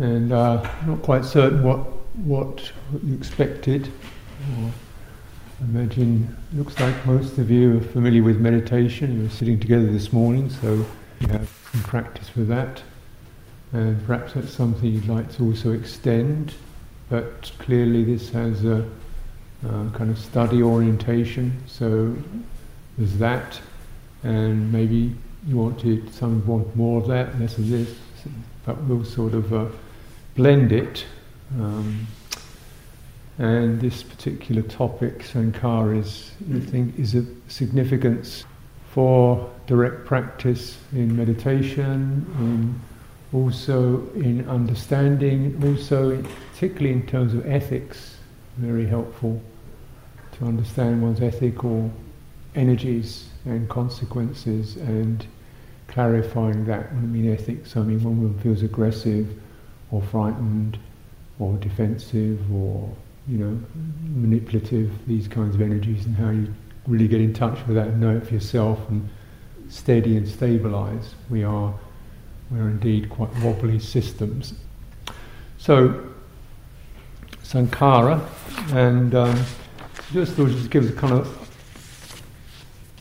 and uh, not quite certain what what you expected. Or imagine, looks like most of you are familiar with meditation. Were sitting together this morning, so you have some practice with that. And perhaps that's something you'd like to also extend. But clearly, this has a, a kind of study orientation. So there's that, and maybe you want to some want more of that, less of this. But we'll sort of uh, blend it. Um, and this particular topic, Sankhara, is, I think, is of significance for direct practice in meditation, in also in understanding, also particularly in terms of ethics, very helpful to understand one's ethical energies and consequences and clarifying that. When I mean ethics, I mean when one feels aggressive or frightened or defensive or you know manipulative, these kinds of energies, and how you really get in touch with that and know it for yourself and steady and stabilize. We are we're indeed quite wobbly systems. So sankhara and um, just thought just give us a kind of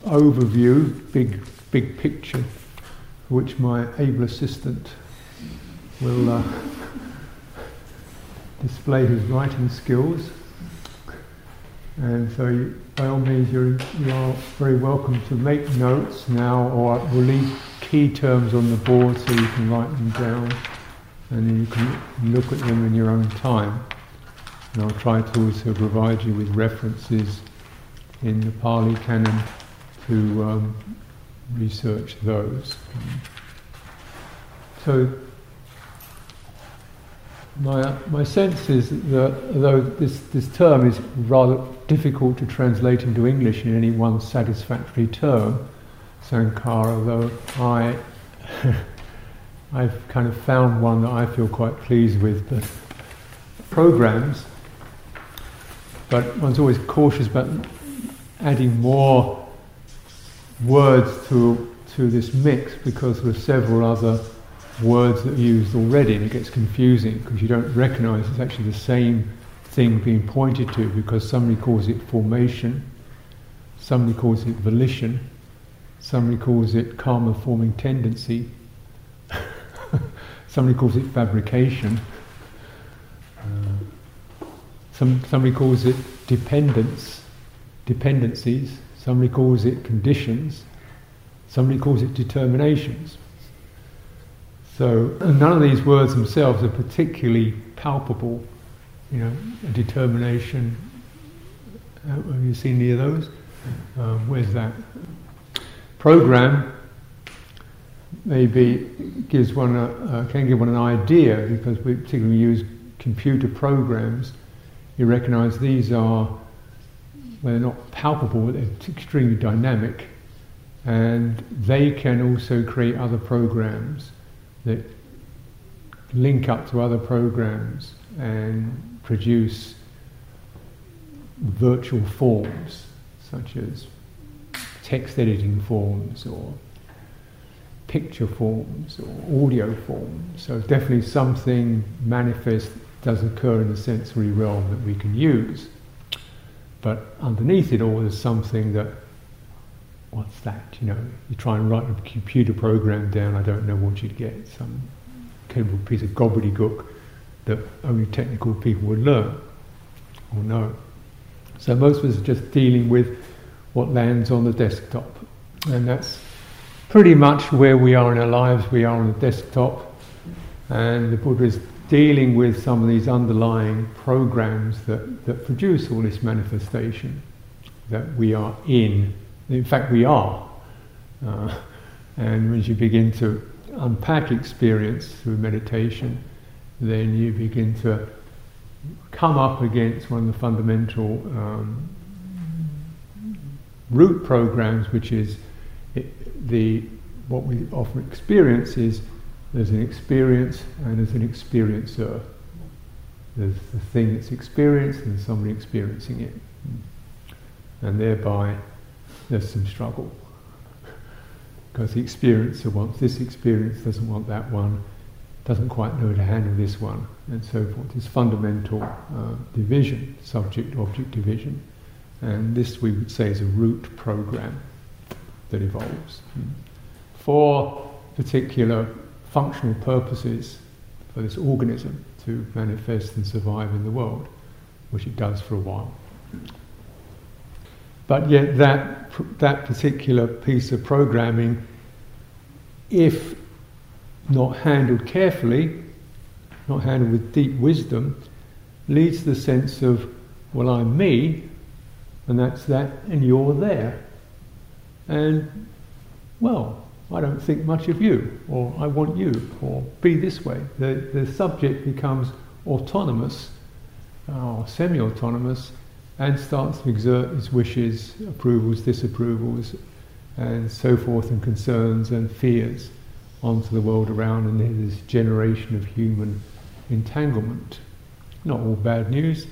overview, big big picture, which my able assistant will. Uh, display his writing skills. And so, you, by all means, you're, you are very welcome to make notes now, or we'll leave key terms on the board so you can write them down, and then you can look at them in your own time. And I'll try to also provide you with references in the Pali Canon to um, research those. So my, my sense is that although this, this term is rather difficult to translate into English in any one satisfactory term, Sankhara, though I, I've kind of found one that I feel quite pleased with, but programs, but one's always cautious about adding more words to, to this mix because there are several other words that are used already, and it gets confusing because you don't recognize it's actually the same thing being pointed to because somebody calls it formation, somebody calls it volition, somebody calls it karma forming tendency, somebody calls it fabrication, uh, some, somebody calls it dependence, dependencies, somebody calls it conditions, somebody calls it determinations. So none of these words themselves are particularly palpable. You know, determination. Have you seen any of those? Um, where's that? Program maybe gives one a, uh, can give one an idea because we particularly use computer programs. You recognise these are well, they're not palpable, but they're extremely dynamic, and they can also create other programs that link up to other programs and produce virtual forms such as text editing forms or picture forms or audio forms. So definitely something manifest does occur in the sensory realm that we can use. But underneath it all, there's something that what's that? You know, you try and write a computer program down, I don't know what you'd get. Some capable piece of gobbledygook that only technical people would learn or know. So most of us are just dealing with what lands on the desktop. And that's pretty much where we are in our lives. We are on the desktop. And the Buddha is dealing with some of these underlying programs that, that produce all this manifestation that we are in in fact, we are. Uh, and as you begin to unpack experience through meditation, then you begin to come up against one of the fundamental um, root programs, which is it, the what we often experience is there's an experience and there's an experiencer. There's the thing that's experienced and somebody experiencing it, and thereby there's some struggle. Because the experiencer wants this experience, doesn't want that one, doesn't quite know how to handle this one, and so forth. This fundamental uh, division, subject-object division, and this we would say is a root program that evolves for particular functional purposes for this organism to manifest and survive in the world, which it does for a while. But yet, that, that particular piece of programming, if not handled carefully, not handled with deep wisdom, leads to the sense of, well, I'm me, and that's that, and you're there. And, well, I don't think much of you, or I want you, or be this way. The, the subject becomes autonomous, or semi autonomous, and starts to exert its wishes, approvals, disapprovals, and so forth, and concerns and fears onto the world around, and there's this generation of human entanglement. Not all bad news,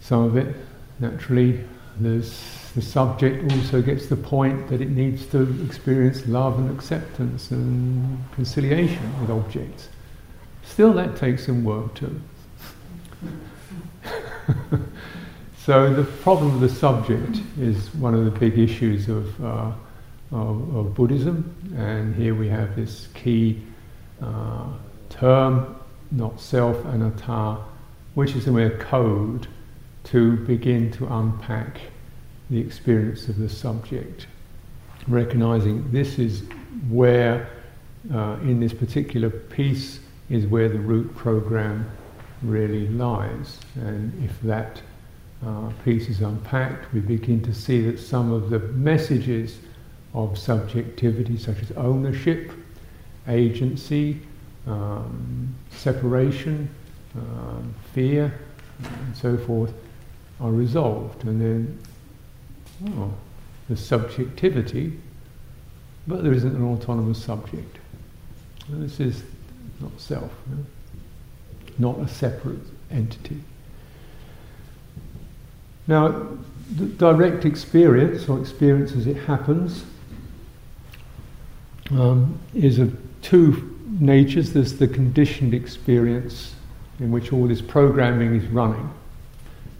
some of it naturally there's, the subject also gets the point that it needs to experience love and acceptance and conciliation with objects. Still, that takes some work too. so, the problem of the subject is one of the big issues of, uh, of, of, Buddhism, and here we have this key uh, term, not self, anatta, which is a way of code to begin to unpack the experience of the subject, recognizing this is where, uh, in this particular piece, is where the root program really lies. And if that uh, piece is unpacked, we begin to see that some of the messages of subjectivity, such as ownership, agency, um, separation, um, fear, and so forth, are resolved, and then oh, there's subjectivity, but there isn't an autonomous subject. And this is not self, no? not a separate entity. Now, direct experience, or experience as it happens, um, is of two natures. There's the conditioned experience in which all this programming is running.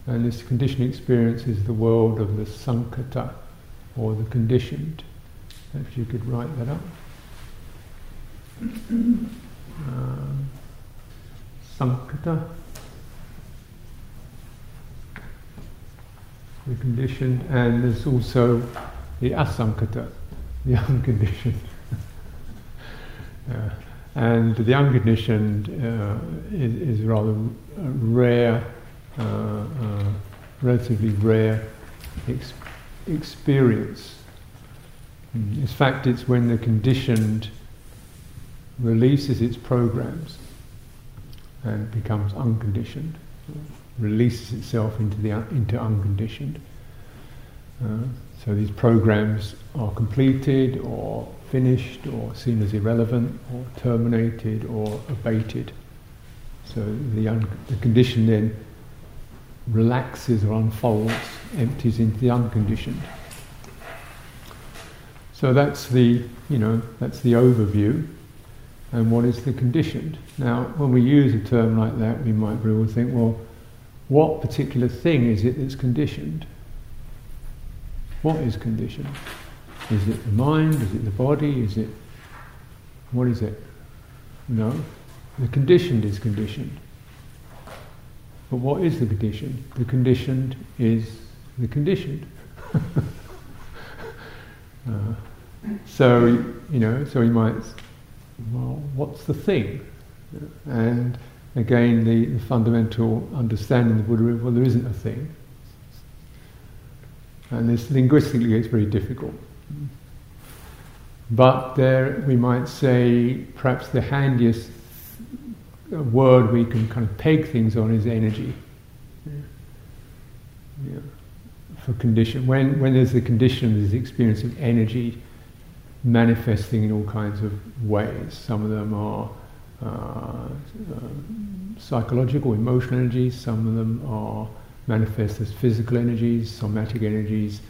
And this conditioned experience is the world of the sankhata, or the conditioned. If you could write that up. Um, sankhata, the conditioned, and there's also the asankhata, the unconditioned. uh, and the unconditioned uh, is, is, rather rare uh, uh, relatively rare ex- experience. Mm, in fact, it's when the conditioned releases its programs and becomes unconditioned, releases itself into the into unconditioned. Uh, so these programs are completed or finished or seen as irrelevant or terminated or abated. So the, un- the condition then relaxes or unfolds, empties into the unconditioned. So that's the, you know, that's the overview. And what is the conditioned? Now, when we use a term like that, we might very well think, well, what particular thing is it that's conditioned? What is conditioned? Is it the mind? Is it the body? Is it. What is it? No. The conditioned is conditioned. But what is the condition? The conditioned is the conditioned. uh, so, you know, so we might, well, what's the thing? And again, the, the fundamental understanding of the Buddha is, well, there isn't a thing. And this linguistically it's very difficult. But there, we might say, perhaps the handiest word we can kind of peg things on is energy. Yeah. Yeah. For condition, when, when there's the condition, there's the experience of energy manifesting in all kinds of ways. Some of them are Uh, uh, psychological, emotional energies, some of them are manifest as physical energies, somatic energies.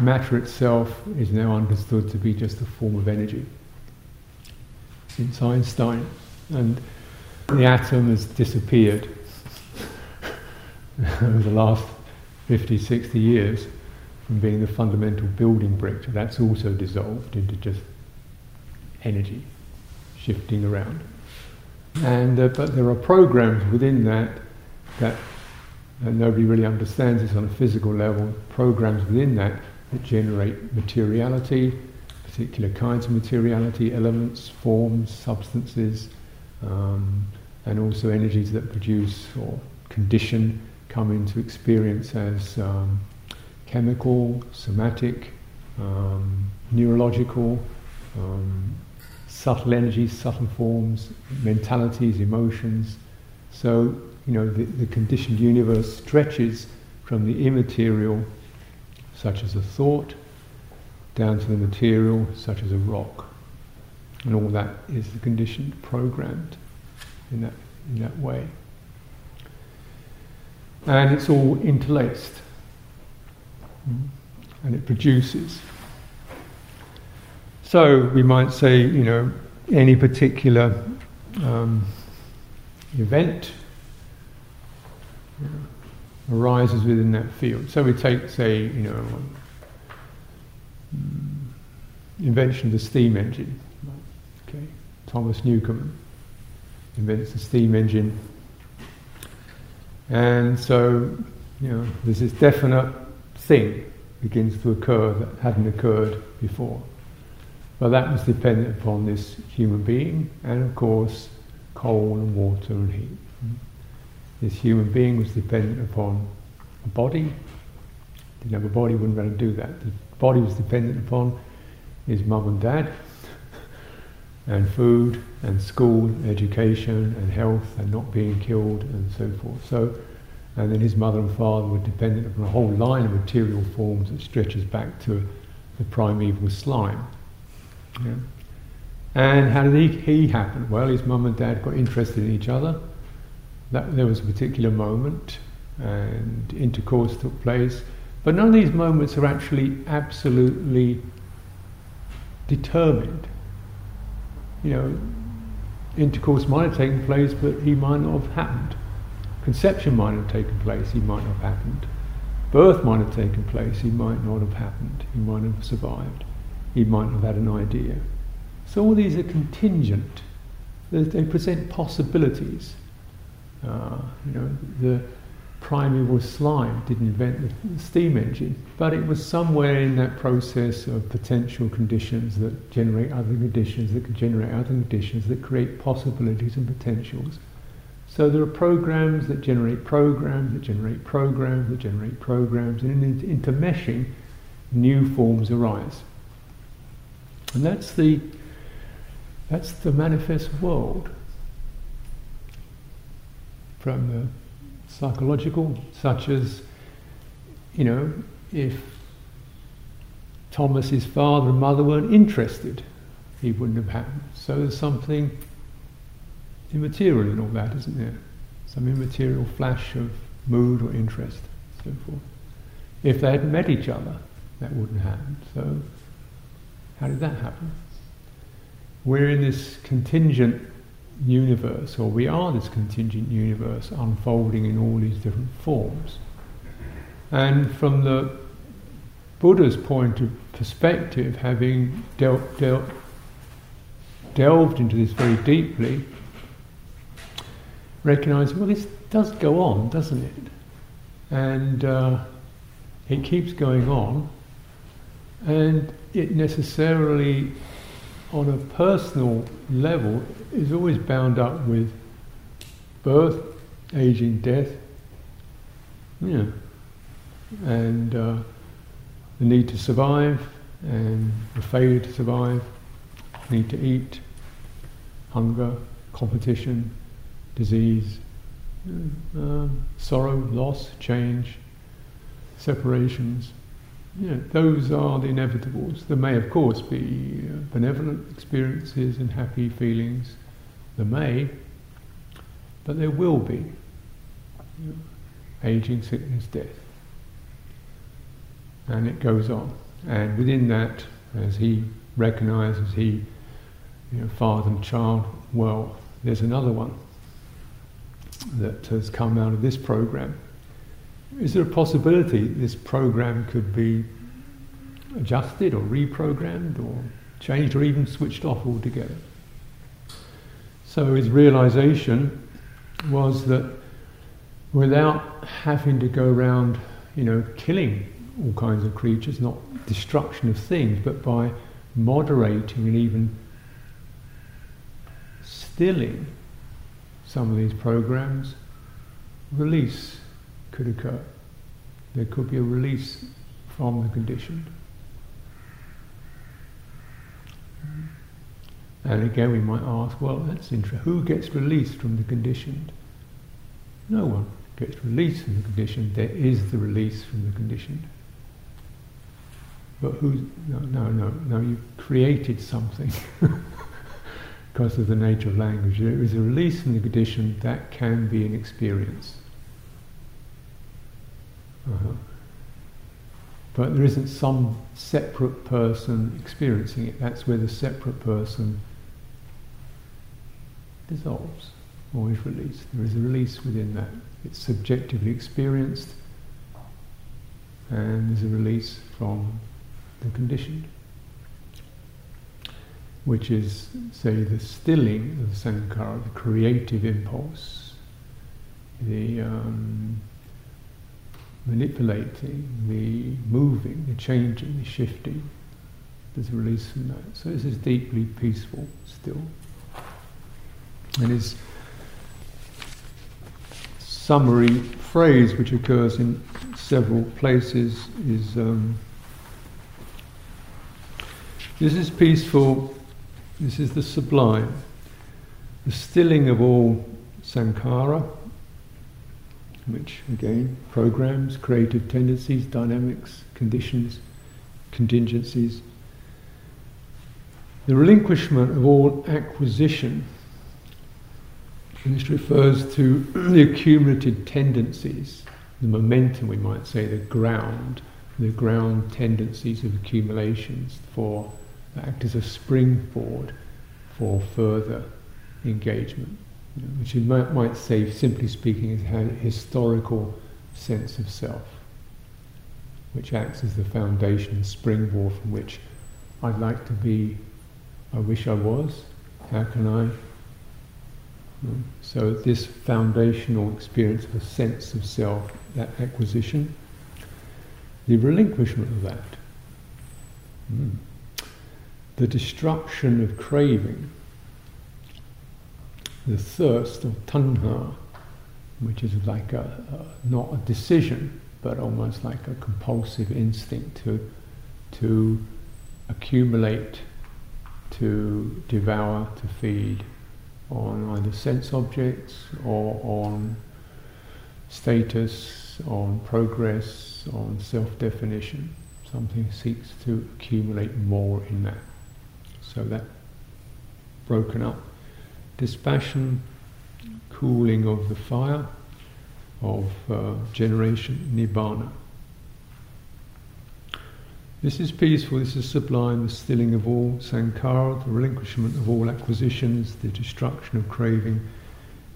Matter itself is now understood to be just a form of energy. Since Einstein And the atom has disappeared over the last 50, 60 years from being the fundamental building brick. So That's also dissolved into just energy shifting around. And uh, but there are programs within that that nobody really understands this on a physical level. Programs within that that generate materiality, particular kinds of materiality, elements, forms, substances, um, and also energies that produce or condition come into experience as um, chemical, somatic, um, neurological, um, subtle energies, subtle forms, mentalities, emotions. So, you know, the, the conditioned universe stretches from the immaterial, such as a thought, down to the material, such as a rock. And all that is the conditioned, programmed in that, in that way. And it's all interlaced. Mm. And it produces so we might say, you know, any particular um, event you know, arises within that field. So we take, say, you know, um, invention of the steam engine. Okay, Thomas Newcomen invents the steam engine, and so you know, there's this definite thing begins to occur that hadn't occurred before. But that was dependent upon this human being and, of course, coal and water and heat. This human being was dependent upon a body. Didn't have a body, wouldn't be able to do that. The body was dependent upon his mum and dad, and food, and school, education, and health, and not being killed, and so forth. So, and then his mother and father were dependent upon a whole line of material forms that stretches back to the primeval slime. And how did he, he happen? Well, his mum and dad got interested in each other. That, there was a particular moment, and intercourse took place. But none of these moments are actually absolutely determined. You know, intercourse might have taken place, but he might not have happened. Conception might have taken place, he might not have happened. Birth might have taken place, he might not have happened. He might have survived he might have had an idea. So all these are contingent. They present possibilities. Uh, you know, the primeval slime didn't invent the steam engine, but it was somewhere in that process of potential conditions that generate other conditions that can generate other conditions that create possibilities and potentials. So there are programs that generate programs that generate programs that generate programs, and in intermeshing, new forms arise. And that's the, that's the manifest world from the psychological, such as, you know, if Thomas's father and mother weren't interested, he wouldn't have happened. So there's something immaterial in all that, isn't there? Some immaterial flash of mood or interest, so forth. If they hadn't met each other, that wouldn't happen. So how did that happen? We're in this contingent universe, or we are this contingent universe unfolding in all these different forms. And from the Buddha's point of perspective, having delved into this very deeply, recognize, well, this does go on, doesn't it? And uh, it keeps going on. And it necessarily, on a personal level, is always bound up with birth, aging, death, yeah, and uh, the need to survive, and the failure to survive, need to eat, hunger, competition, disease, um, sorrow, loss, change, separations. Yeah, those are the inevitables. There may, of course, be uh, benevolent experiences and happy feelings. There may, but there will be aging, sickness, death. And it goes on. And within that, as he recognizes, he, you know, father and child, well, there's another one that has come out of this program. Is there a possibility this program could be adjusted or reprogrammed or changed or even switched off altogether? So his realization was that without having to go around, you know, killing all kinds of creatures, not destruction of things, but by moderating and even stilling some of these programs, release could occur. There could be a release from the conditioned. And again, we might ask, well, that's interesting. Who gets released from the conditioned? No one gets released from the conditioned. There is the release from the conditioned. But who? No, no, no. No, you've created something because of the nature of language. There is a release from the conditioned that can be an experience. Uh-huh. But there isn't some separate person experiencing it. That's where the separate person dissolves or is released. There is a release within that. It's subjectively experienced, and there's a release from the conditioned, which is, say, the stilling of the sankhara, the creative impulse, the um, manipulating, the moving, the changing, the shifting. There's a release from that. So this is deeply peaceful still. And his summary phrase, which occurs in several places, is um, This is peaceful, this is the sublime, the stilling of all sankhara, which again programs, creative tendencies, dynamics, conditions, contingencies. The relinquishment of all acquisition and this refers to the accumulated tendencies, the momentum, we might say, the ground, the ground tendencies of accumulations for act as a springboard for further engagement, which you might, might say, simply speaking, is a historical sense of self, which acts as the foundation, springboard from which I'd like to be, I wish I was, how can I? So this foundational experience of a sense of self, that acquisition, the relinquishment of that, mm. the destruction of craving, the thirst of tanha, which is like a, a, not a decision, but almost like a compulsive instinct to to accumulate, to devour, to feed on either sense objects or on status, on progress, on self definition. Something seeks to accumulate more in that. So that broken up. Dispassion, cooling of the fire of uh, generation, nibbana. This is peaceful, this is sublime, the stilling of all sankhara, the relinquishment of all acquisitions, the destruction of craving,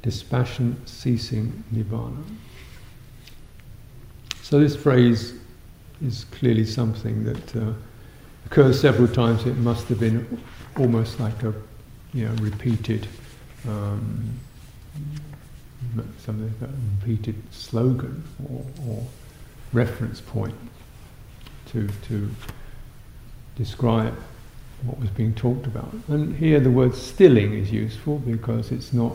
dispassion, ceasing nibbana. So this phrase is clearly something that uh, occurs several times. It must have been almost like a you know, repeated um, something like repeated slogan or, or reference point to, to describe what was being talked about. And here the word stilling is useful because it's not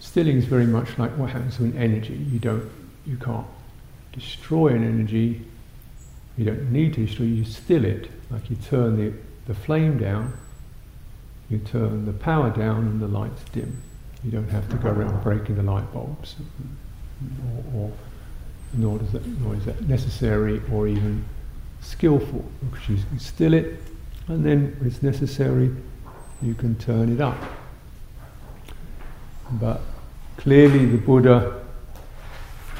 stilling is very much like what happens with energy. You don't you can't destroy an energy, you don't need to destroy, you still it. Like you turn the, the flame down, you turn the power down and the lights dim. You don't have to go around breaking the light bulbs. Or, or nor, does that, nor is that necessary or even skillful because you can still it and then if it's necessary you can turn it up. But clearly the Buddha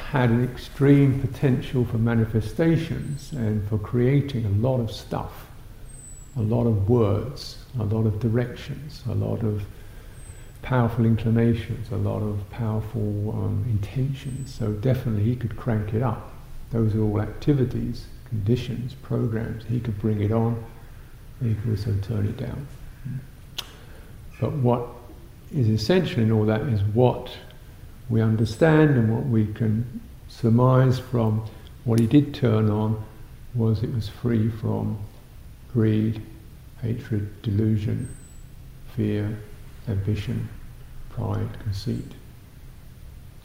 had an extreme potential for manifestations and for creating a lot of stuff, a lot of words, a lot of directions, a lot of powerful inclinations, a lot of powerful um, intentions. So definitely he could crank it up. Those are all activities, conditions, programs. He could bring it on. He could also turn it down. But what is essential in all that is what we understand and what we can surmise from what he did turn on was it was free from greed, hatred, delusion, fear, ambition, pride, conceit.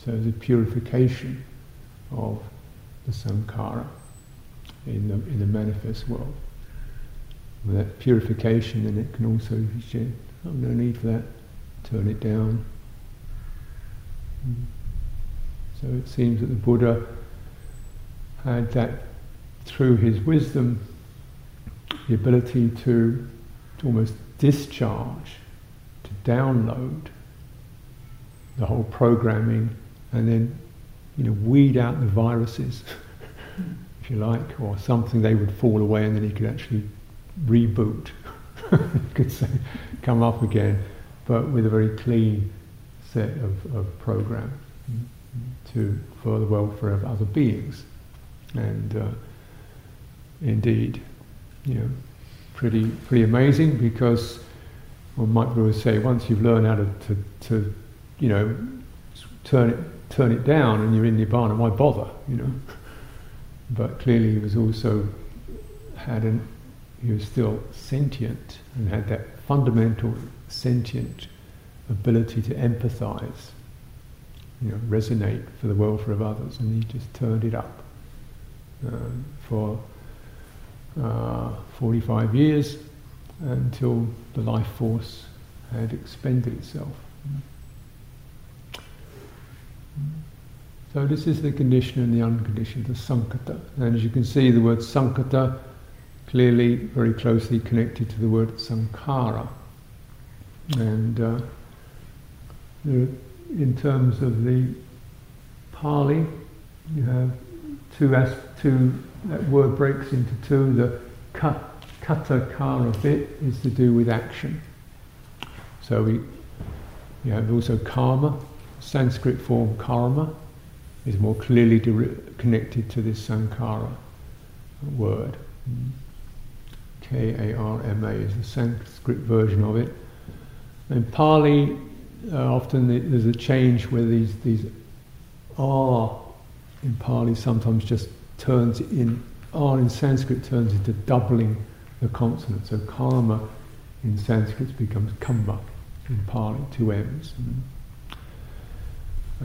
So the purification of the sankhara in the, in the manifest world. With that purification, then it can also be said, oh, no need for that, turn it down. So it seems that the Buddha had that through his wisdom, the ability to, to almost discharge, to download the whole programming and then you know weed out the viruses if you like or something they would fall away and then he could actually reboot you could say come up again but with a very clean set of, of program to for the welfare of other beings. And uh, indeed you know pretty pretty amazing because one might well say once you've learned how to, to, to you know turn it turn it down and you're in nibbana why bother you know? But clearly he was also had an he was still sentient and had that fundamental sentient ability to empathize you know resonate for the welfare of others and he just turned it up um, for 45 years until the life force had expended itself. So this is the conditioned and the unconditioned, the sankhata. And as you can see, the word sankhata clearly very closely connected to the word sankhara. And uh, in terms of the Pali, you have two, as, two that word breaks into two. The kata kara bit is to do with action. So we you have also karma, Sanskrit form karma is more clearly connected to this sankhara word. K A R M A is the Sanskrit version of it. In Pali, uh, often there's a change where these these are in Pali sometimes just turns in R in Sanskrit turns into doubling the consonant. So karma in Sanskrit becomes kamma in Pali, two M's.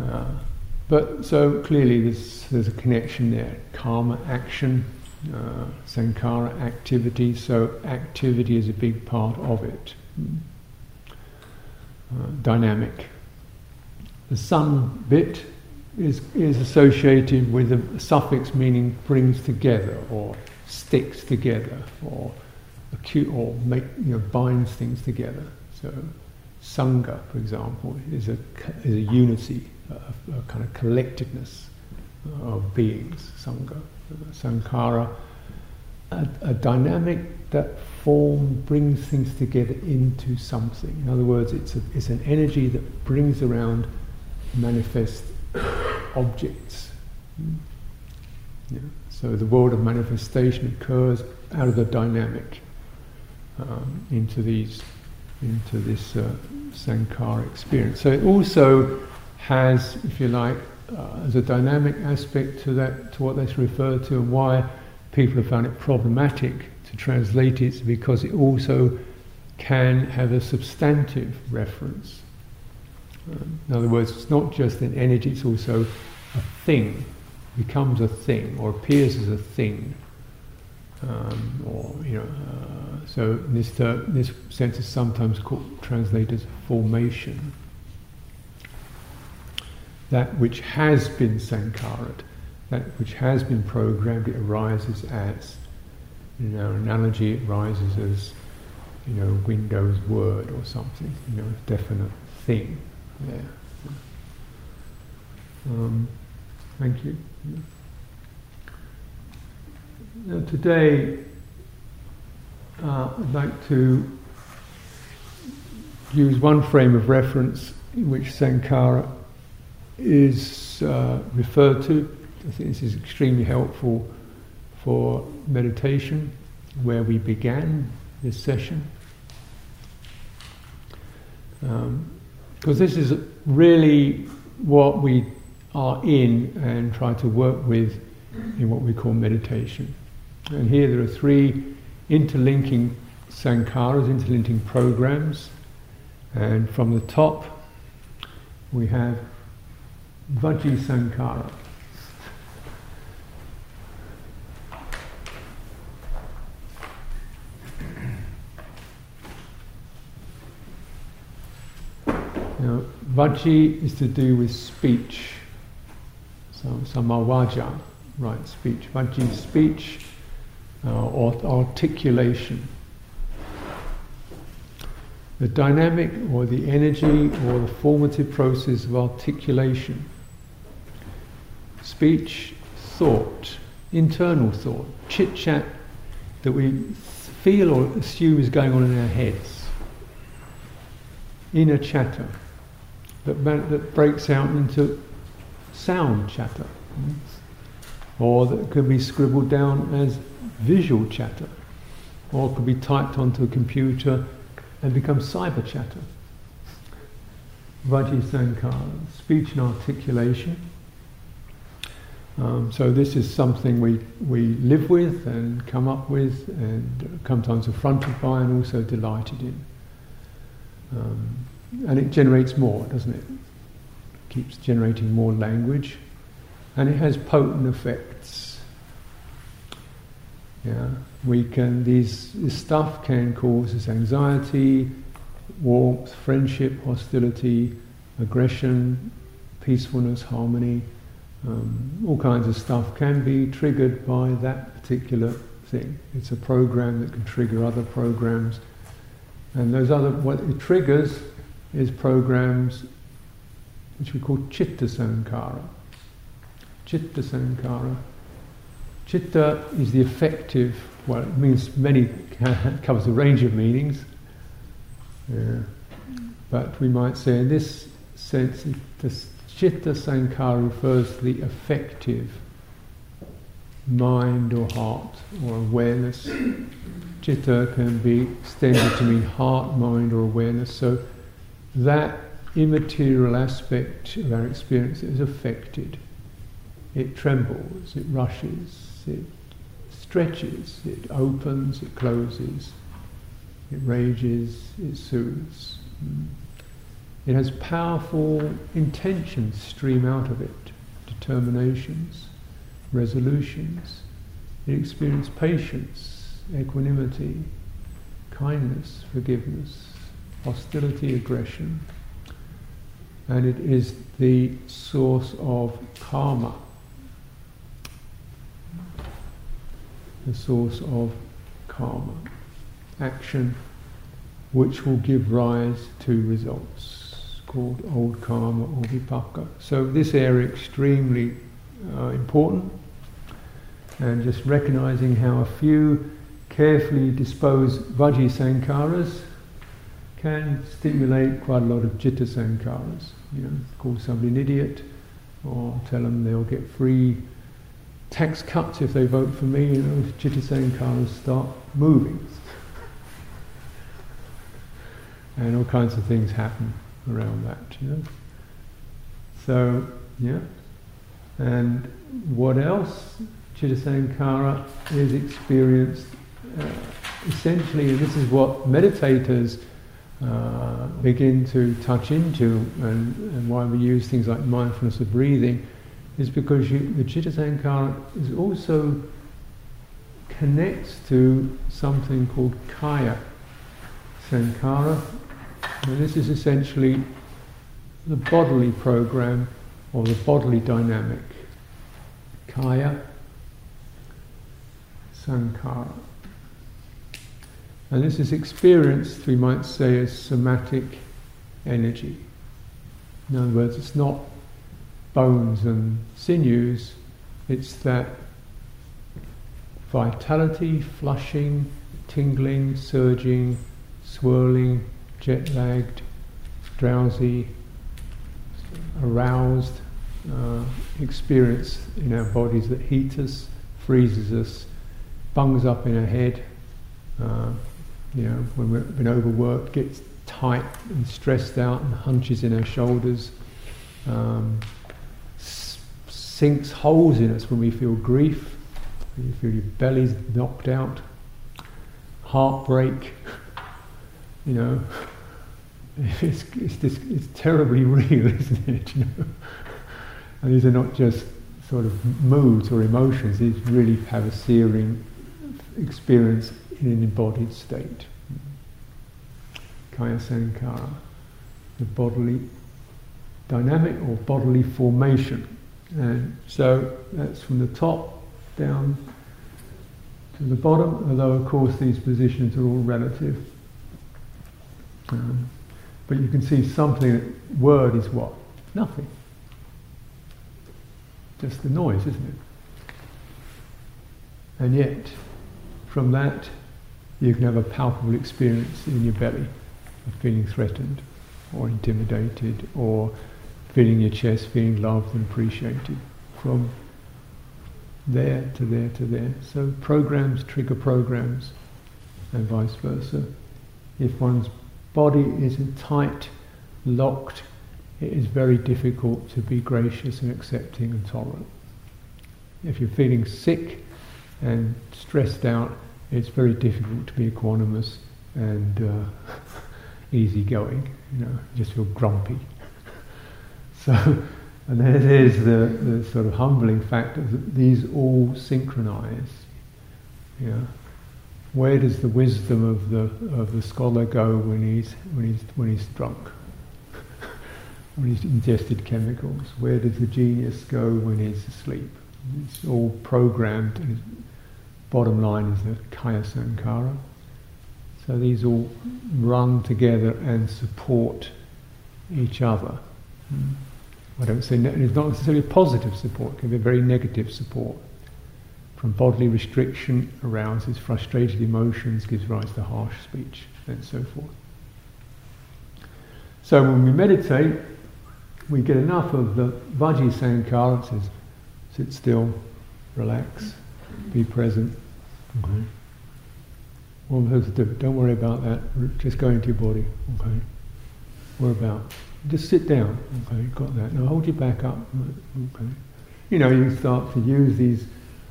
Uh, but so clearly there's, there's a connection there. Karma, action, uh, sankhara, activity. So activity is a big part of it. Uh, dynamic. The sun bit is, is associated with a suffix meaning brings together or sticks together or acute or make you know binds things together. So sangha, for example, is a is a unity, a, a kind of collectedness of beings. Sangha, sankhara, a, a dynamic that form brings things together into something. In other words, it's a, it's an energy that brings around manifest objects. Yeah. So the world of manifestation occurs out of the dynamic um, into these into this uh, sankhara experience. So it also has, if you like, uh, as a dynamic aspect to that to what that's referred to, and why people have found it problematic to translate it, because it also can have a substantive reference. In other words, it's not just an energy; it's also a thing, becomes a thing, or appears as a thing. Um, or you know, uh, so this ter- this sense is sometimes called translated as formation. That which has been sankharat, that which has been programmed, it arises as, you know, analogy, it rises as, you know, Windows Word or something, you know, a definite thing there. Um, thank you. Now today, uh, I'd like to use one frame of reference in which Sankhara is uh, referred to. I think this is extremely helpful for meditation, where we began this session. Because this is really what we are in and try to work with in what we call meditation. And here there are three interlinking sankharas, interlinking programs. And from the top, we have Vaci Sankhara. Now, Vaci is to do with speech. So, samma vaca, right speech. Vaci speech uh, or articulation. The dynamic or the energy or the formative process of articulation. Speech, thought, internal thought, chit chat that we feel or assume is going on in our heads. Inner chatter that, that breaks out into sound chatter, or that could be scribbled down as visual chatter, or could be typed onto a computer and become cyber chatter. Sankhara, speech and articulation. Um, so this is something we, we live with and come up with and sometimes affronted by and also delighted in. Um, and it generates more, doesn't it? Keeps generating more language, and it has potent effects. Yeah, we can these this stuff can cause us anxiety, warmth, friendship, hostility, aggression, peacefulness, harmony. Um, all kinds of stuff can be triggered by that particular thing. It's a program that can trigger other programs, and those other what it triggers is programs which we call chitta sankhara. Chitta sankhara. Chitta is the effective, well, it means many, covers a range of meanings. Yeah. But we might say in this sense, the chitta sankhara refers to the effective mind or heart or awareness. Chitta can be extended to mean heart, mind, or awareness. So that immaterial aspect of our experience is affected. It trembles, it rushes, it stretches, it opens, it closes, it rages, it soothes. It has powerful intentions stream out of it, determinations, resolutions. It experiences patience, equanimity, kindness, forgiveness, hostility, aggression, and it is the source of karma, the source of karma, action which will give rise to results, called old karma or vipaka. So this area extremely uh, important, and just recognizing how a few carefully disposed vaci sankharas can stimulate quite a lot of chitta sankharas. You know, call somebody an idiot, or tell them they'll get free tax cuts if they vote for me. You know, chitta sankharas start moving, and all kinds of things happen around that. You know, so yeah, and what else? Chitta sankhara is experienced uh, essentially, and this is what meditators uh, begin to touch into and, and, why we use things like mindfulness of breathing is because you, the Chitta Sankhara is also connects to something called Kaya sankhara. And this is essentially the bodily program or the bodily dynamic. Kaya Sankhara. And this is experienced, we might say, as somatic energy. In other words, it's not bones and sinews, it's that vitality, flushing, tingling, surging, swirling, jet lagged, drowsy, aroused uh, experience in our bodies that heats us, freezes us, bungs up in our head. Uh, you know, when we've been overworked, gets tight and stressed out and hunches in our shoulders. Um, sinks holes in us when we feel grief, when you feel your belly's knocked out, heartbreak, you know. It's, it's, this, it's terribly real, isn't it? You know? And these are not just sort of moods or emotions, these really have a searing experience in an embodied state. Kaya Sankhara, the bodily dynamic or bodily formation. And so that's from the top down to the bottom, although of course these positions are all relative. Um, but you can see something, word is what? Nothing. Just the noise, isn't it? And yet, from that, you can have a palpable experience in your belly of feeling threatened or intimidated or feeling your chest, feeling loved and appreciated. From there to there to there. So programs trigger programs and vice versa. If one's body is tight, locked, it is very difficult to be gracious and accepting and tolerant. If you're feeling sick and stressed out, it's very difficult to be equanimous and uh, easygoing. You know, you just feel grumpy. so, and then there's the, the sort of humbling fact that these all synchronize. Know, where does the wisdom of the of the scholar go when he's when he's when he's drunk? when he's ingested chemicals? Where does the genius go when he's asleep? It's all programmed. Bottom line is the kaya sankhara. So these all run together and support each other. Hmm. I don't say ne- it's not necessarily positive support; it can be very negative support. From bodily restriction arouses frustrated emotions, gives rise to harsh speech, and so forth. So when we meditate, we get enough of the Vaci Sankhara, it says, sit still, relax, be present. Okay. All those do. Don't worry about that. Just go into your body. Okay. What about? Just sit down. Okay, got that. Now hold your back up. Okay. You know, you start to use these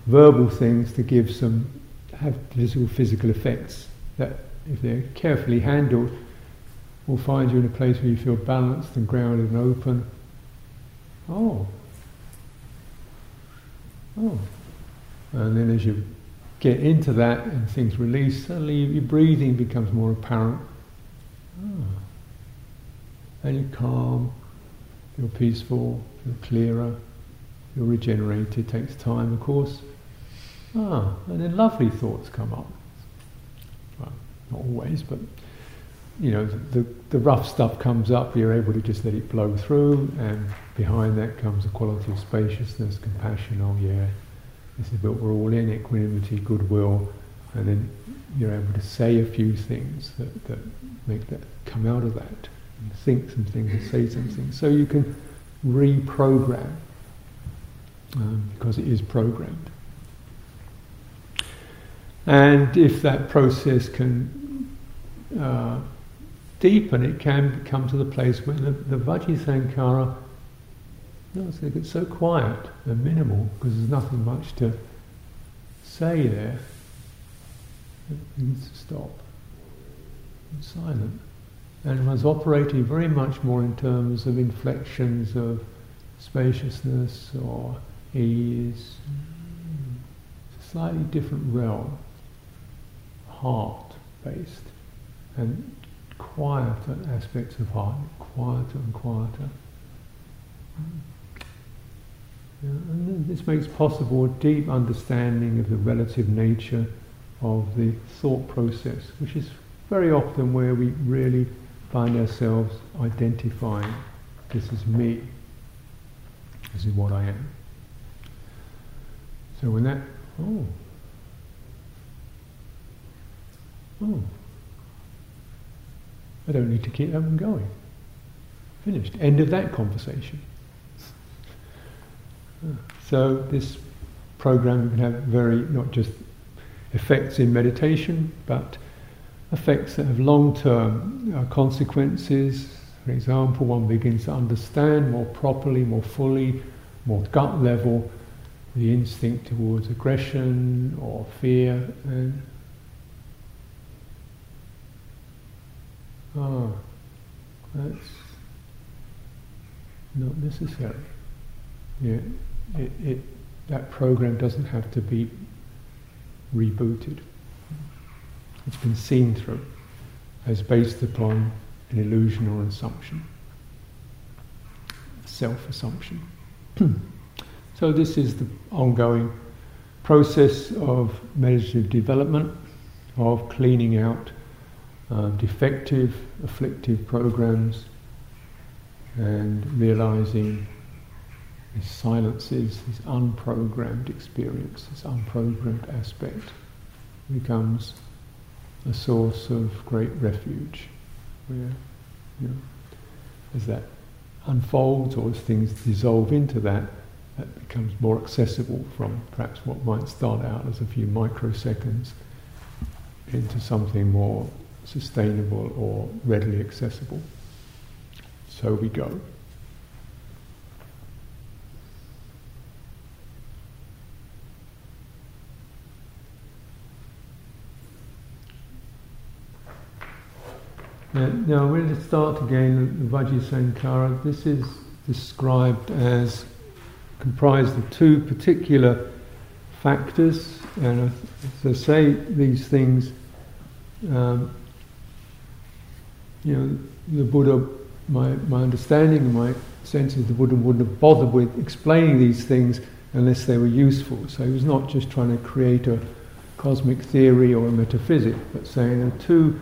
verbal things to give some have physical physical effects that, if they're carefully handled, will find you in a place where you feel balanced and grounded and open. Oh. Oh. And then as you get into that and things release, suddenly your breathing becomes more apparent. Oh. And you're calm, you're peaceful, you're clearer, you're regenerated. It takes time, of course. Ah, and then lovely thoughts come up. Well, not always, but you know, the, the rough stuff comes up, you're able to just let it flow through, and behind that comes a quality of spaciousness, compassion, oh yeah, this is what we're all in, equanimity, goodwill, and then you're able to say a few things that, that make that come out of that, and think some things and say some things. So you can reprogram, um, because it is programmed. And if that process can uh, deepen, it can come to the place where the, the no, it's to so quiet and minimal because there's nothing much to say there. To stop. It's silent. And one's operating very much more in terms of inflections of spaciousness or ease. It's a slightly different realm, heart based, and quieter aspects of heart, quieter and quieter. And this makes possible a deep understanding of the relative nature of the thought process, which is very often where we really find ourselves identifying this is me, this is what I am. So when that, oh, oh, I don't need to keep them going. Finished. End of that conversation. So this program can have very not just effects in meditation, but effects that have long-term uh, consequences. For example, one begins to understand more properly, more fully, more gut level the instinct towards aggression or fear and ah, that's not necessary. It, it, that program doesn't have to be rebooted. It's been seen through as based upon an illusion or assumption, self assumption. so, this is the ongoing process of meditative development, of cleaning out uh, defective, afflictive programs, and realizing this silences, this unprogrammed experience, this unprogrammed aspect becomes a source of great refuge. Where, you know, as that unfolds or as things dissolve into that, that becomes more accessible from perhaps what might start out as a few microseconds into something more sustainable or readily accessible. So we go. Uh, now to start again the Vaci sankhara. This is described as comprised of two particular factors, and I say, these things, um, you know, the Buddha, my, my understanding and my sense is the Buddha wouldn't have bothered with explaining these things unless they were useful. So he was not just trying to create a cosmic theory or a metaphysic, but saying there are two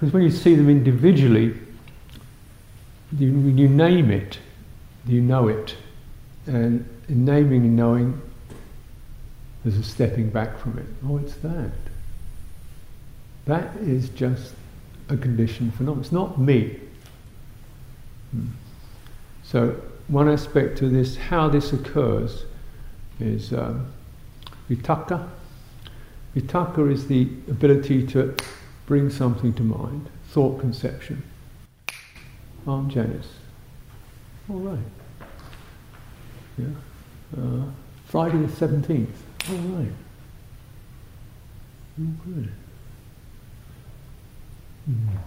because when you see them individually, you, you name it, you know it. And in naming and knowing, there's a stepping back from it. Oh, it's that. That is just a conditioned phenomenon. It's not me. Hmm. So, one aspect to this, how this occurs, is um, vitakka. Vitakka is the ability to bring something to mind, thought conception. Aunt Janice. All right. Yeah. Uh, Friday the 17th. All right. Oh, good. Mm.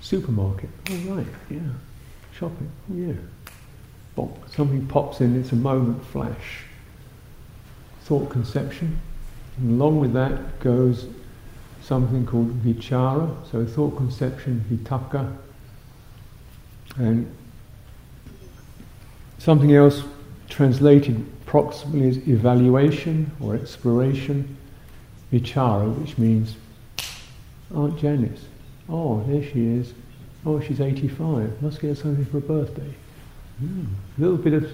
Supermarket. All right. Yeah. Shopping. Yeah. Something pops in. It's a moment flash. Thought conception. And along with that goes something called vichara, so thought conception, vitakka, and something else translated approximately as evaluation or exploration, vichara, which means Aunt Janice. Oh, there she is. Oh, she's 85. Must get her something for her birthday. Mm. A little bit of,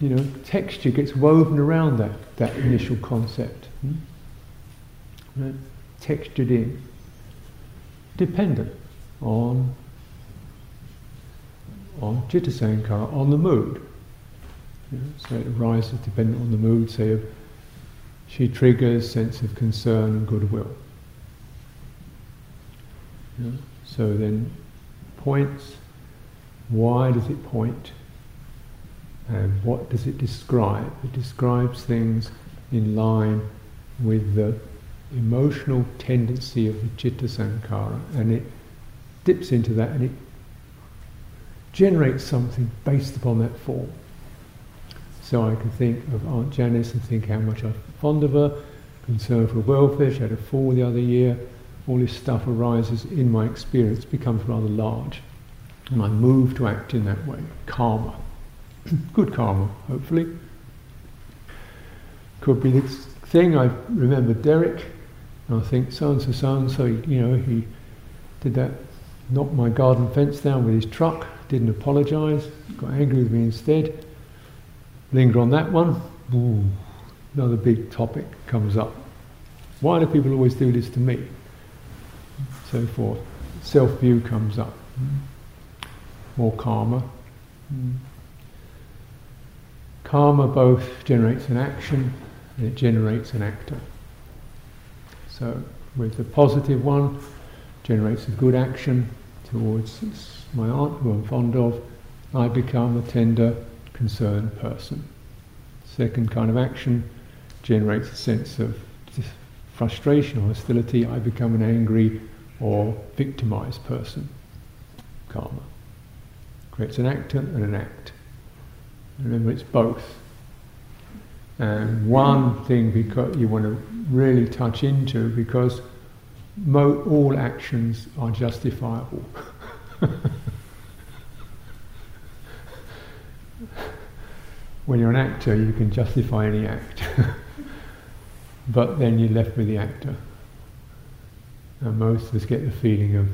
you know, texture gets woven around that, that initial concept. Mm right, textured in, dependent on on citta sankhara, on the mood. You know, so it arises dependent on the mood, say of she triggers sense of concern and goodwill. You know, so then points, why does it point? And what does it describe? It describes things in line with the emotional tendency of the citta sankhara and it dips into that and it generates something based upon that form. So I can think of Aunt Janice and think how much I'm fond of her, concern for welfare, she had a fall the other year, all this stuff arises in my experience, becomes rather large. And I move to act in that way. Karma. Good karma, hopefully. Could be this thing, I remember Derek and I think so and so, so and so, you know, he did that, knocked my garden fence down with his truck, didn't apologise, got angry with me instead. Linger on that one, Ooh, another big topic comes up. Why do people always do this to me? So forth. self view comes up. More karma. Karma both generates an action and it generates an actor. So, with the positive one, generates a good action towards my aunt, who I'm fond of, I become a tender, concerned person. Second kind of action generates a sense of frustration or hostility, I become an angry or victimized person. Karma. Creates an actor and an act. Remember, it's both. And one thing because you want to really touch into because mo- all actions are justifiable. when you're an actor, you can justify any act. but then you're left with the actor. And most of us get the feeling of,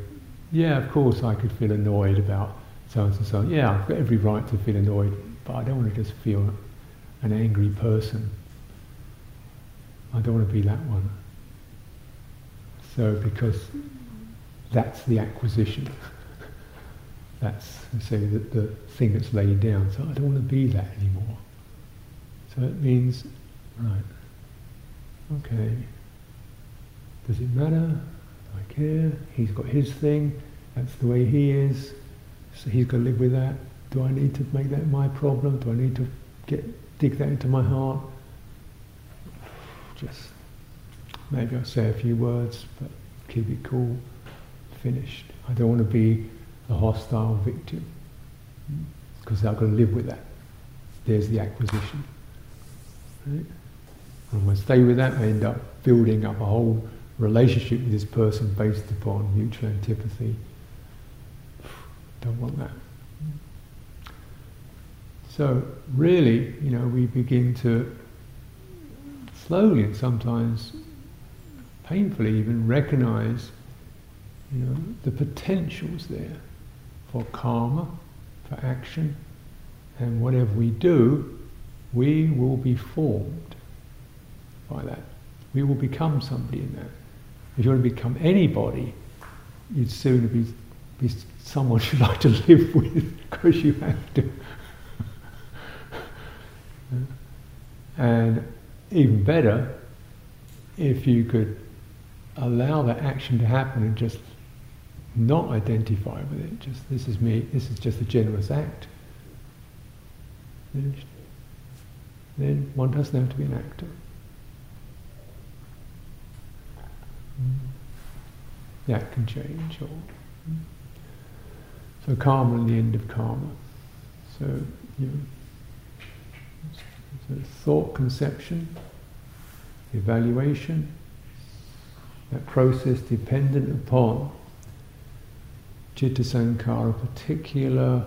yeah, of course I could feel annoyed about so and so, so. Yeah, I've got every right to feel annoyed, but I don't want to just feel an angry person. I don't want to be that one. So, because that's the acquisition. that's, say, the, the thing that's laid down. So I don't want to be that anymore. So it means, right, okay, does it matter? Do I care? He's got his thing, that's the way he is, so he's got to live with that. Do I need to make that my problem? Do I need to get dig that into my heart? Just maybe I'll say a few words, but keep it cool, finished. I don't want to be a hostile victim because I've got to live with that. There's the acquisition. Right? And when I stay with that, I end up building up a whole relationship with this person based upon mutual antipathy. Don't want that. So really, you know, we begin to slowly and sometimes painfully even recognize, you know, the potentials there for karma, for action, and whatever we do, we will be formed by that. We will become somebody in that. If you want to become anybody, you'd sooner be, be someone you like to live with because you have to. And even better, if you could allow that action to happen and just not identify with it, just this is me, this is just a generous act. Then one doesn't have to be an actor. Hmm. That can change. Or, hmm. so karma and the end of karma. So, you know, so thought conception, evaluation, that process dependent upon citta sankhara, particular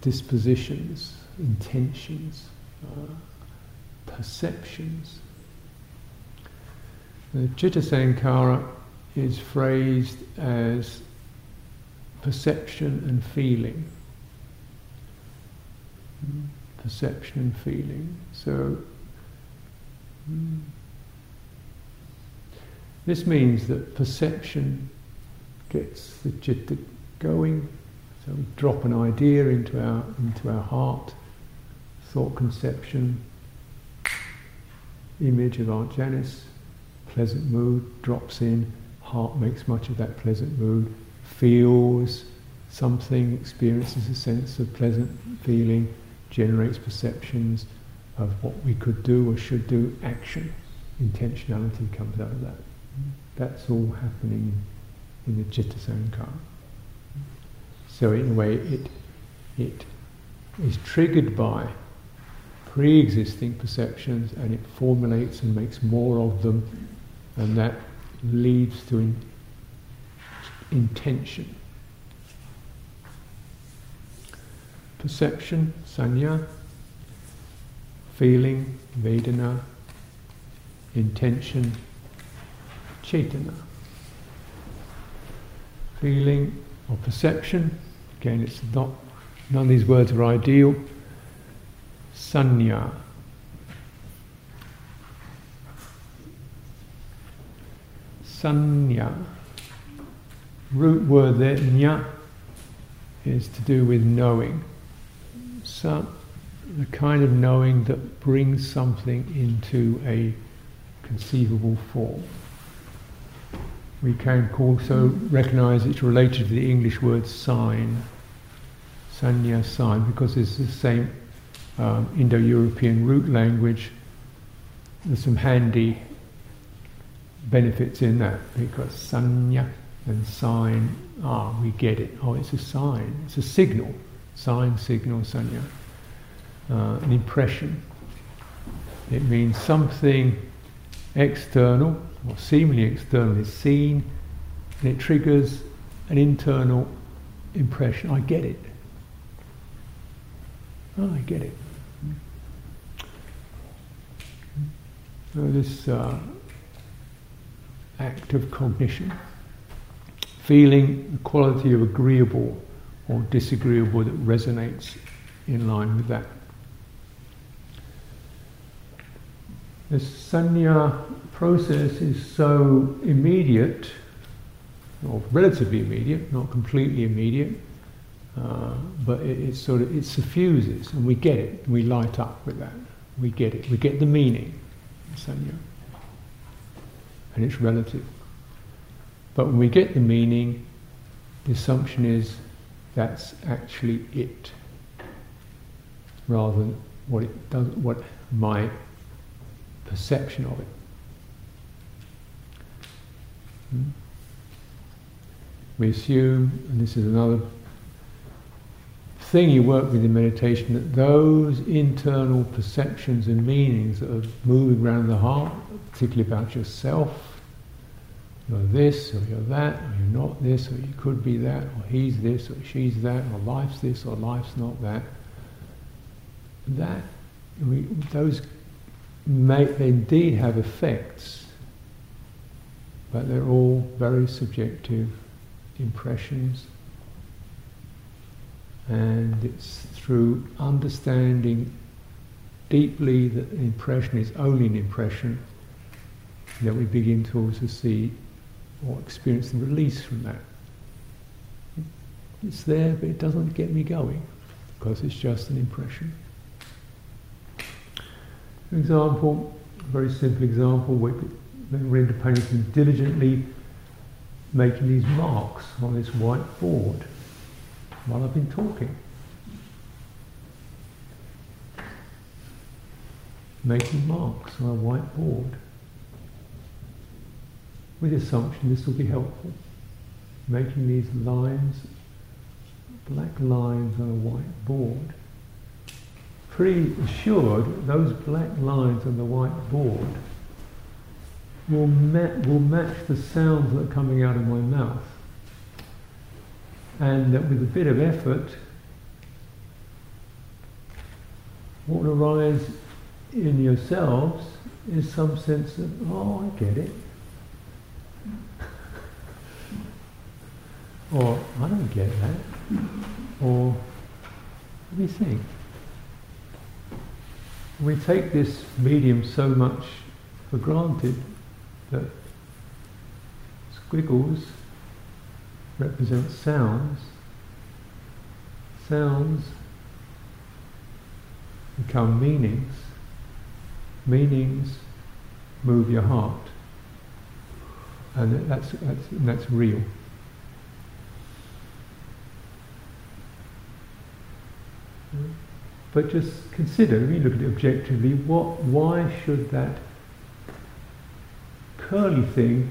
dispositions, intentions, uh, perceptions. The citta sankhara is phrased as perception and feeling. Perception and feeling. So, hmm. this means that perception gets the citta going. So we drop an idea into our into our heart, thought conception, image of Aunt Janice, pleasant mood drops in, heart makes much of that pleasant mood, feels something, experiences a sense of pleasant feeling, generates perceptions of what we could do or should do, action, intentionality comes out of that. That's all happening in the citta sankhara. So in a way, it it is triggered by pre-existing perceptions, and it formulates and makes more of them, and that leads to in, intention. Perception, sanya, feeling, vedana, intention, cetana. Feeling or perception, again, it's not, none of these words are ideal. Sanya. Sanya. root word there, nya, is to do with knowing. So, the kind of knowing that brings something into a conceivable form. We can also recognize it's related to the English word sign, sanya sign, because it's the same um, Indo-European root language. There's some handy benefits in that because sanya and sign, ah, we get it. Oh, it's a sign. It's a signal. Sign, signal, sanya. Uh, an impression. It means something external or seemingly external is seen and it triggers an internal impression. I get it. Oh, I get it. So this uh, act of cognition, feeling the quality of agreeable or disagreeable that resonates in line with that. The sanya process is so immediate, or relatively immediate, not completely immediate, uh, but it, it, sort of it suffuses, and we get it, we light up with that. We get it. We get the meaning, sanya, and it's relative. But when we get the meaning, the assumption is that's actually it, rather than what it does, what my perception of it. Hmm? We assume, and this is another thing you work with in meditation, that those internal perceptions and meanings that are moving around the heart, particularly about yourself, you're this or you're that, or you're not this, or you could be that, or he's this or she's that, or life's this or life's not that. That we, those may they indeed have effects, but they're all very subjective impressions. And it's through understanding deeply that an impression is only an impression that we begin to also see or experience the release from that. It's there, but it doesn't get me going because it's just an impression. For example, a very simple example, when into painting diligently making these marks on this white board while I've been talking. Making marks on a white board with the assumption this will be helpful. Making these lines, black lines on a white board pretty assured those black lines on the white board will, ma- will match the sounds that are coming out of my mouth. And that with a bit of effort, what will arise in yourselves is some sense of, oh, I get it. Or, I don't get that. Or, what do you think? We take this medium so much for granted that squiggles represent sounds. Sounds become meanings. Meanings move your heart. And that's, that's, that's real. But just consider, if you look at it objectively, what, why should that curly thing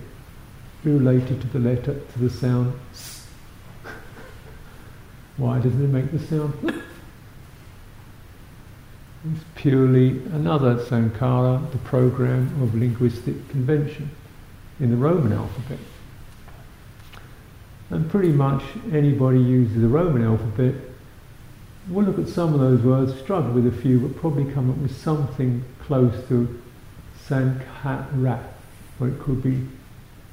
be related to the letter, to the sound s? Why doesn't it make the sound? it's purely another sankhara, the program of linguistic convention in the Roman alphabet. And pretty much anybody uses the Roman alphabet we'll look at some of those words, struggle with a few, but probably come up with something close to Sankhara, or it could be,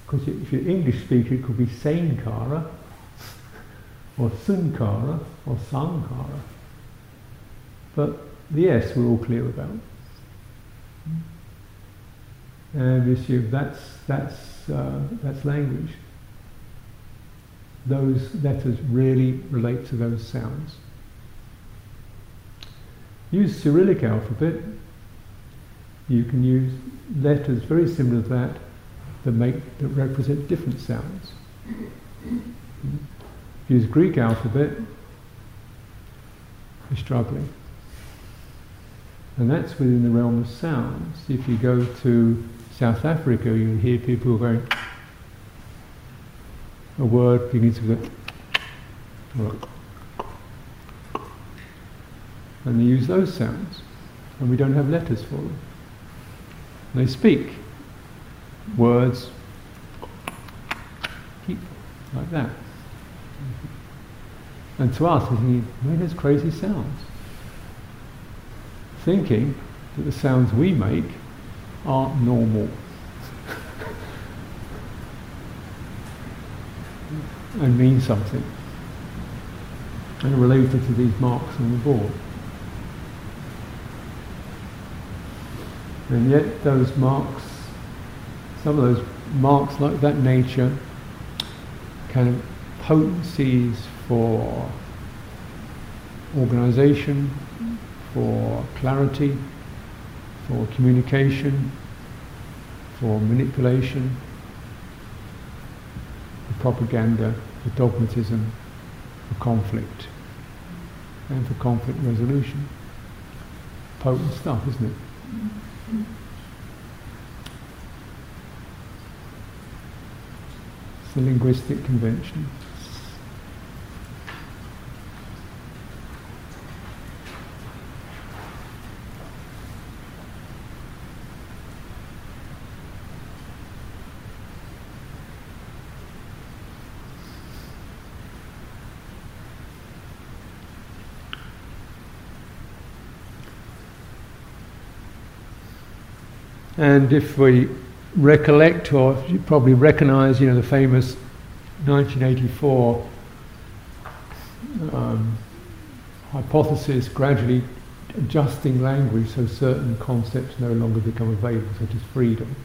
because if you're English speaker, it could be Sankara, or Sunkara, or Sankara. But the S we're all clear about. And we assume that's, that's, uh, that's language. those letters really relate to those sounds. Use Cyrillic alphabet. You can use letters very similar to that that make that represent different sounds. Use Greek alphabet. You're struggling. And that's within the realm of sounds. If you go to South Africa, you hear people going, a word begins with a, and they use those sounds, and we don't have letters for them. They speak words like that. And to us, we think, where does crazy sounds? Thinking that the sounds we make aren't normal. and mean something. And related to these marks on the board. And yet those marks, some of those marks like that nature, kind of potencies for organization, for clarity, for communication, for manipulation, for propaganda, for dogmatism, for conflict, and for conflict resolution. Potent stuff, isn't it? Mm. It's the linguistic convention. And if we recollect, or you probably recognize, you know, the famous 1984 um, hypothesis gradually adjusting language so certain concepts no longer become available, such as freedom.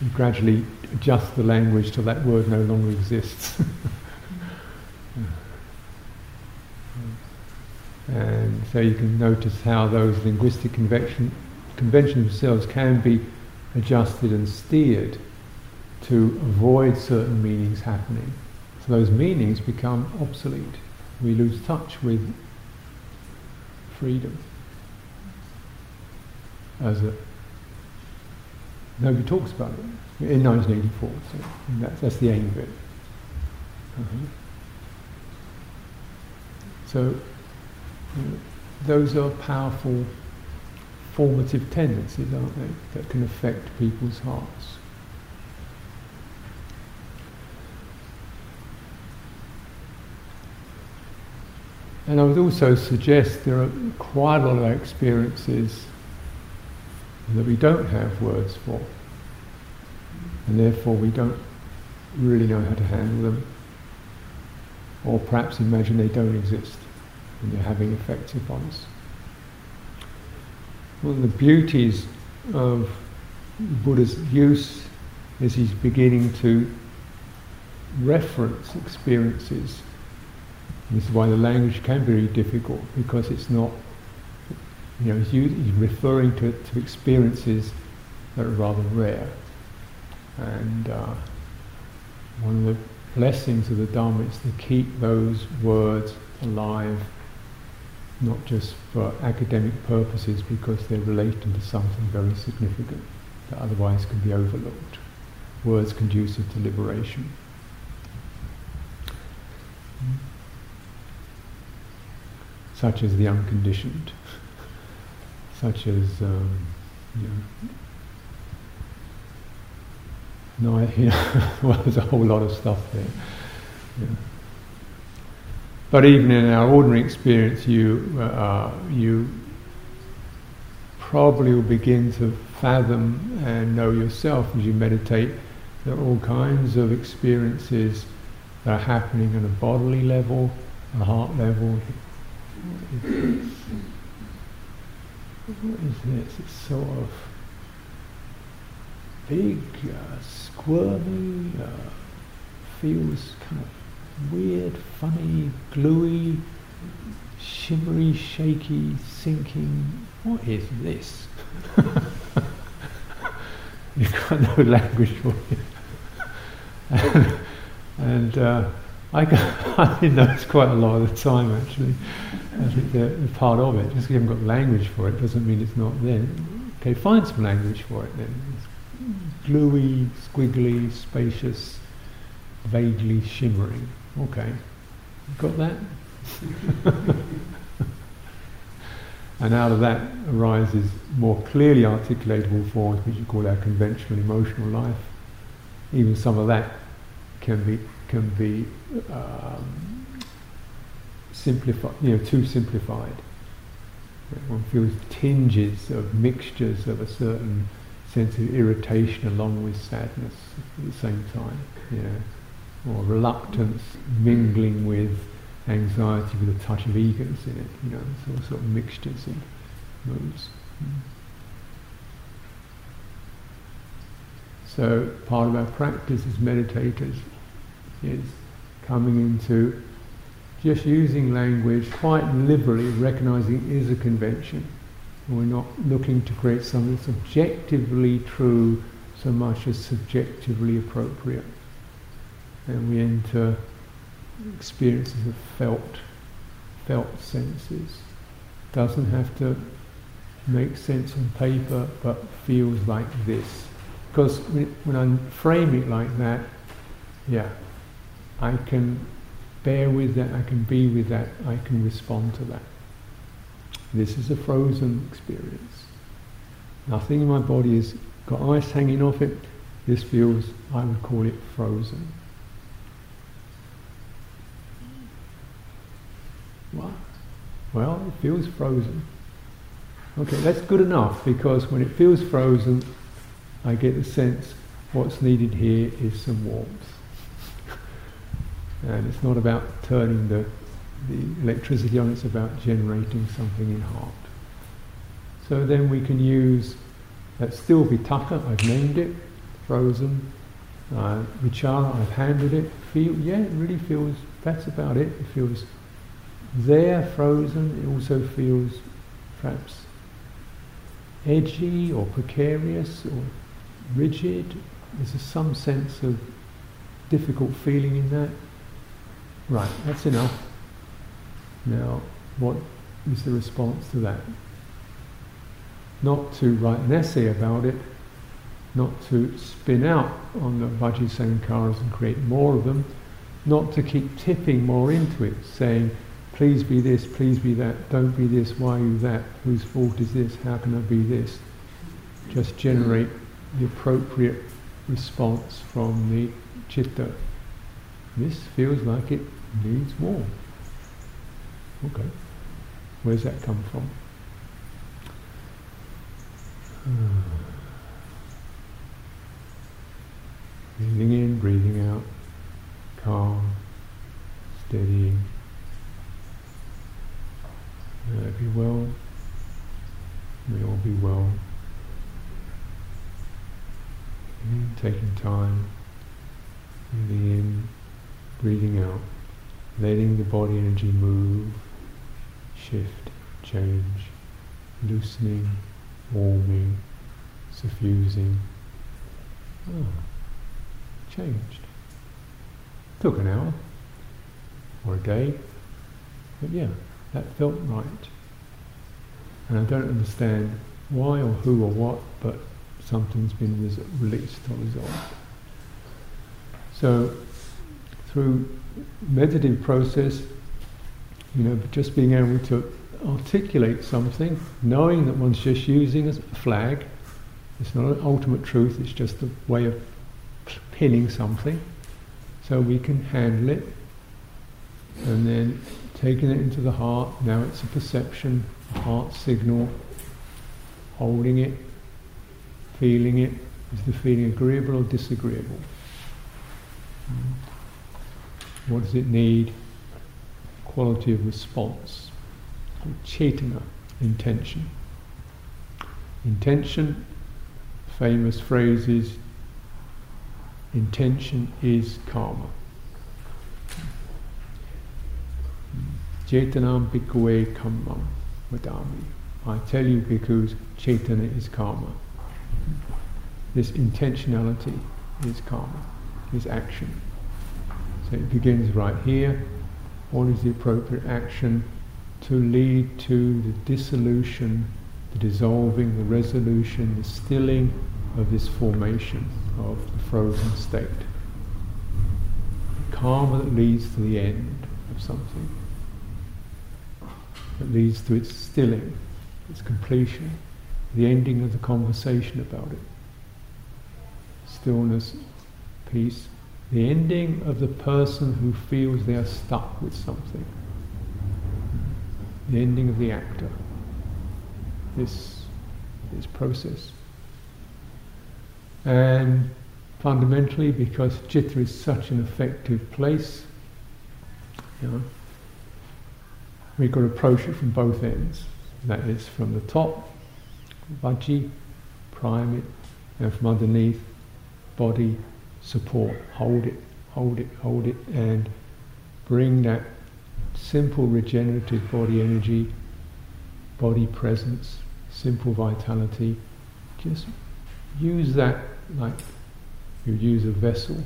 You gradually adjust the language till that word no longer exists. and so you can notice how those linguistic convention, conventions themselves can be adjusted and steered to avoid certain meanings happening. So those meanings become obsolete. We lose touch with freedom. As a nobody talks about it in 1984. So that's, that's the aim of it. Uh-huh. So you know, those are powerful formative tendencies, aren't they, that can affect people's hearts. And I would also suggest there are quite a lot of experiences that we don't have words for, and therefore we don't really know how to handle them, or perhaps imagine they don't exist and they're having effects upon us one of the beauties of Buddha's use is he's beginning to reference experiences. This is why the language can be very difficult because it's not, you know, he's, referring to, to experiences that are rather rare. And uh, one of the blessings of the Dharma is to keep those words alive not just for academic purposes because they're relating to something very significant that otherwise can be overlooked. Words conducive to liberation. Such as the unconditioned, such as, um, you know, no, you know, well, there's a whole lot of stuff there. Yeah. But even in our ordinary experience, you uh, you probably will begin to fathom and know yourself as you meditate. There are all kinds of experiences that are happening on a bodily level, a heart level. What is this? It's sort of big, uh, squirmy, uh, feels kind of weird, funny, gluey, shimmery, shaky, sinking. What is this? You've got no language for it. and, uh, I, got, I didn't notice quite a lot of the time actually. I think they're part of it. Just because you haven't got language for it doesn't mean it's not there. Okay, find some language for it then. It's gluey, squiggly, spacious, vaguely shimmering. Okay, got that? and out of that arises more clearly articulatable forms which you call our conventional emotional life. Even some of that can be can be um, simplified, you know, too simplified. One feels tinges of mixtures of a certain sense of irritation along with sadness at the same time, yeah, or reluctance mingling with anxiety with a touch of eagerness in it, you know, sort sort of mixtures and moods. So part of our practice as meditators is coming into just using language quite liberally, recognizing it is a convention. We're not looking to create something that's objectively true so much as subjectively appropriate. And we enter experiences of felt, felt senses. Doesn't have to make sense on paper, but feels like this. Because when I frame it like that, yeah, I can bear with that, I can be with that, I can respond to that. This is a frozen experience. Nothing in my body has got ice hanging off it. This feels, I would call it frozen. What? Well, it feels frozen. Okay, that's good enough because when it feels frozen, I get the sense what's needed here is some warmth. And it's not about turning the, the electricity on, it's about generating something in heart. So then we can use that still vitakka, I've named it, frozen. Uh, vichara, I've handled it. Feel, yeah, it really feels, that's about it. It feels there, frozen. It also feels perhaps edgy or precarious or rigid. There's some sense of difficult feeling in that. Right, that's enough. Now, what is the response to that? Not to write an essay about it, not to spin out on the Vaci Sankharas and create more of them, not to keep tipping more into it, saying, please be this, please be that, don't be this, why are you that, whose fault is this, how can I be this? Just generate the appropriate response from the chitta. This feels like it needs more. Okay. Where's that come from? breathing in, breathing out, calm, steady. May I be well. May all be well. taking time, breathing in, breathing out letting the body energy move, shift, change, loosening, warming, suffusing. Oh, changed. Took an hour or a day, but yeah, that felt right. And I don't understand why or who or what, but something's been res- released or resolved. So, through meditative process, you know, just being able to articulate something, knowing that one's just using a flag, it's not an ultimate truth, it's just a way of pinning something, so we can handle it, and then taking it into the heart, now it's a perception, a heart signal, holding it, feeling it, is the feeling agreeable or disagreeable? What does it need? Quality of response. Cetana, intention. Intention, famous phrases, intention is karma. Chetanam bhikkhave kammam vadami. I tell you because cetana is karma. This intentionality is karma, is action. So it begins right here. What is the appropriate action to lead to the dissolution, the dissolving, the resolution, the stilling of this formation of the frozen state? The karma that leads to the end of something, that leads to its stilling, its completion, the ending of the conversation about it. Stillness, peace, the ending of the person who feels they are stuck with something. The ending of the actor. This, this process. And fundamentally, because Citta is such an effective place, you know, we've got to approach it from both ends. That is from the top, vaci, prime it, and from underneath, body, support. Hold it, hold it, hold it, and bring that simple regenerative body energy, body presence, simple vitality. Just use that like you use a vessel.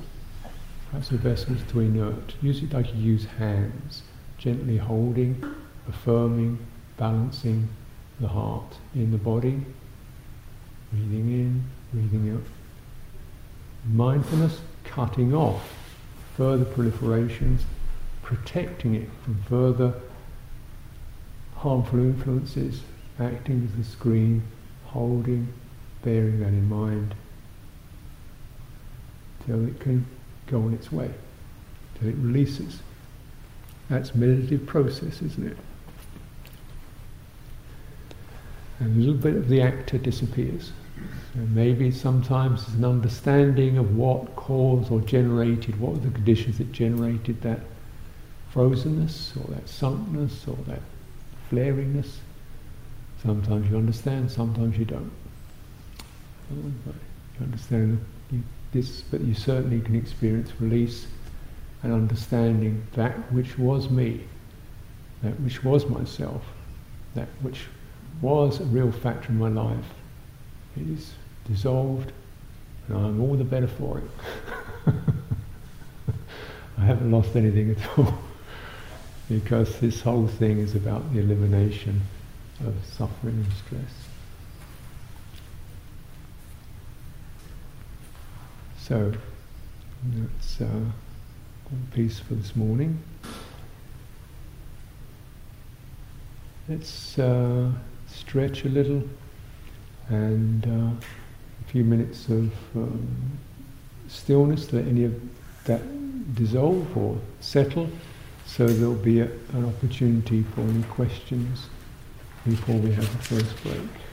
Perhaps a vessel is too inert. Use it like you use hands, gently holding, affirming, balancing the heart in the body, breathing in, breathing out. Mindfulness cutting off further proliferations, protecting it from further harmful influences, acting as a screen, holding, bearing that in mind, till it can go on its way, till it releases. That's meditative process, isn't it? and a little bit of the actor disappears. Maybe sometimes there's an understanding of what caused or generated, what were the conditions that generated that frozenness or that sunkness or that flaringness. Sometimes you understand, sometimes you don't. Oh, you understand this, but you certainly can experience release and understanding that which was me, that which was myself, that which was a real factor in my life. It is dissolved, and I'm all the better for it. I haven't lost anything at all, because this whole thing is about the elimination of suffering and stress. So, that's uh, piece for this morning. Let's uh, stretch a little, and uh, a few minutes of um, stillness, let any of that dissolve or settle, so there'll be a, an opportunity for any questions before we have the first break.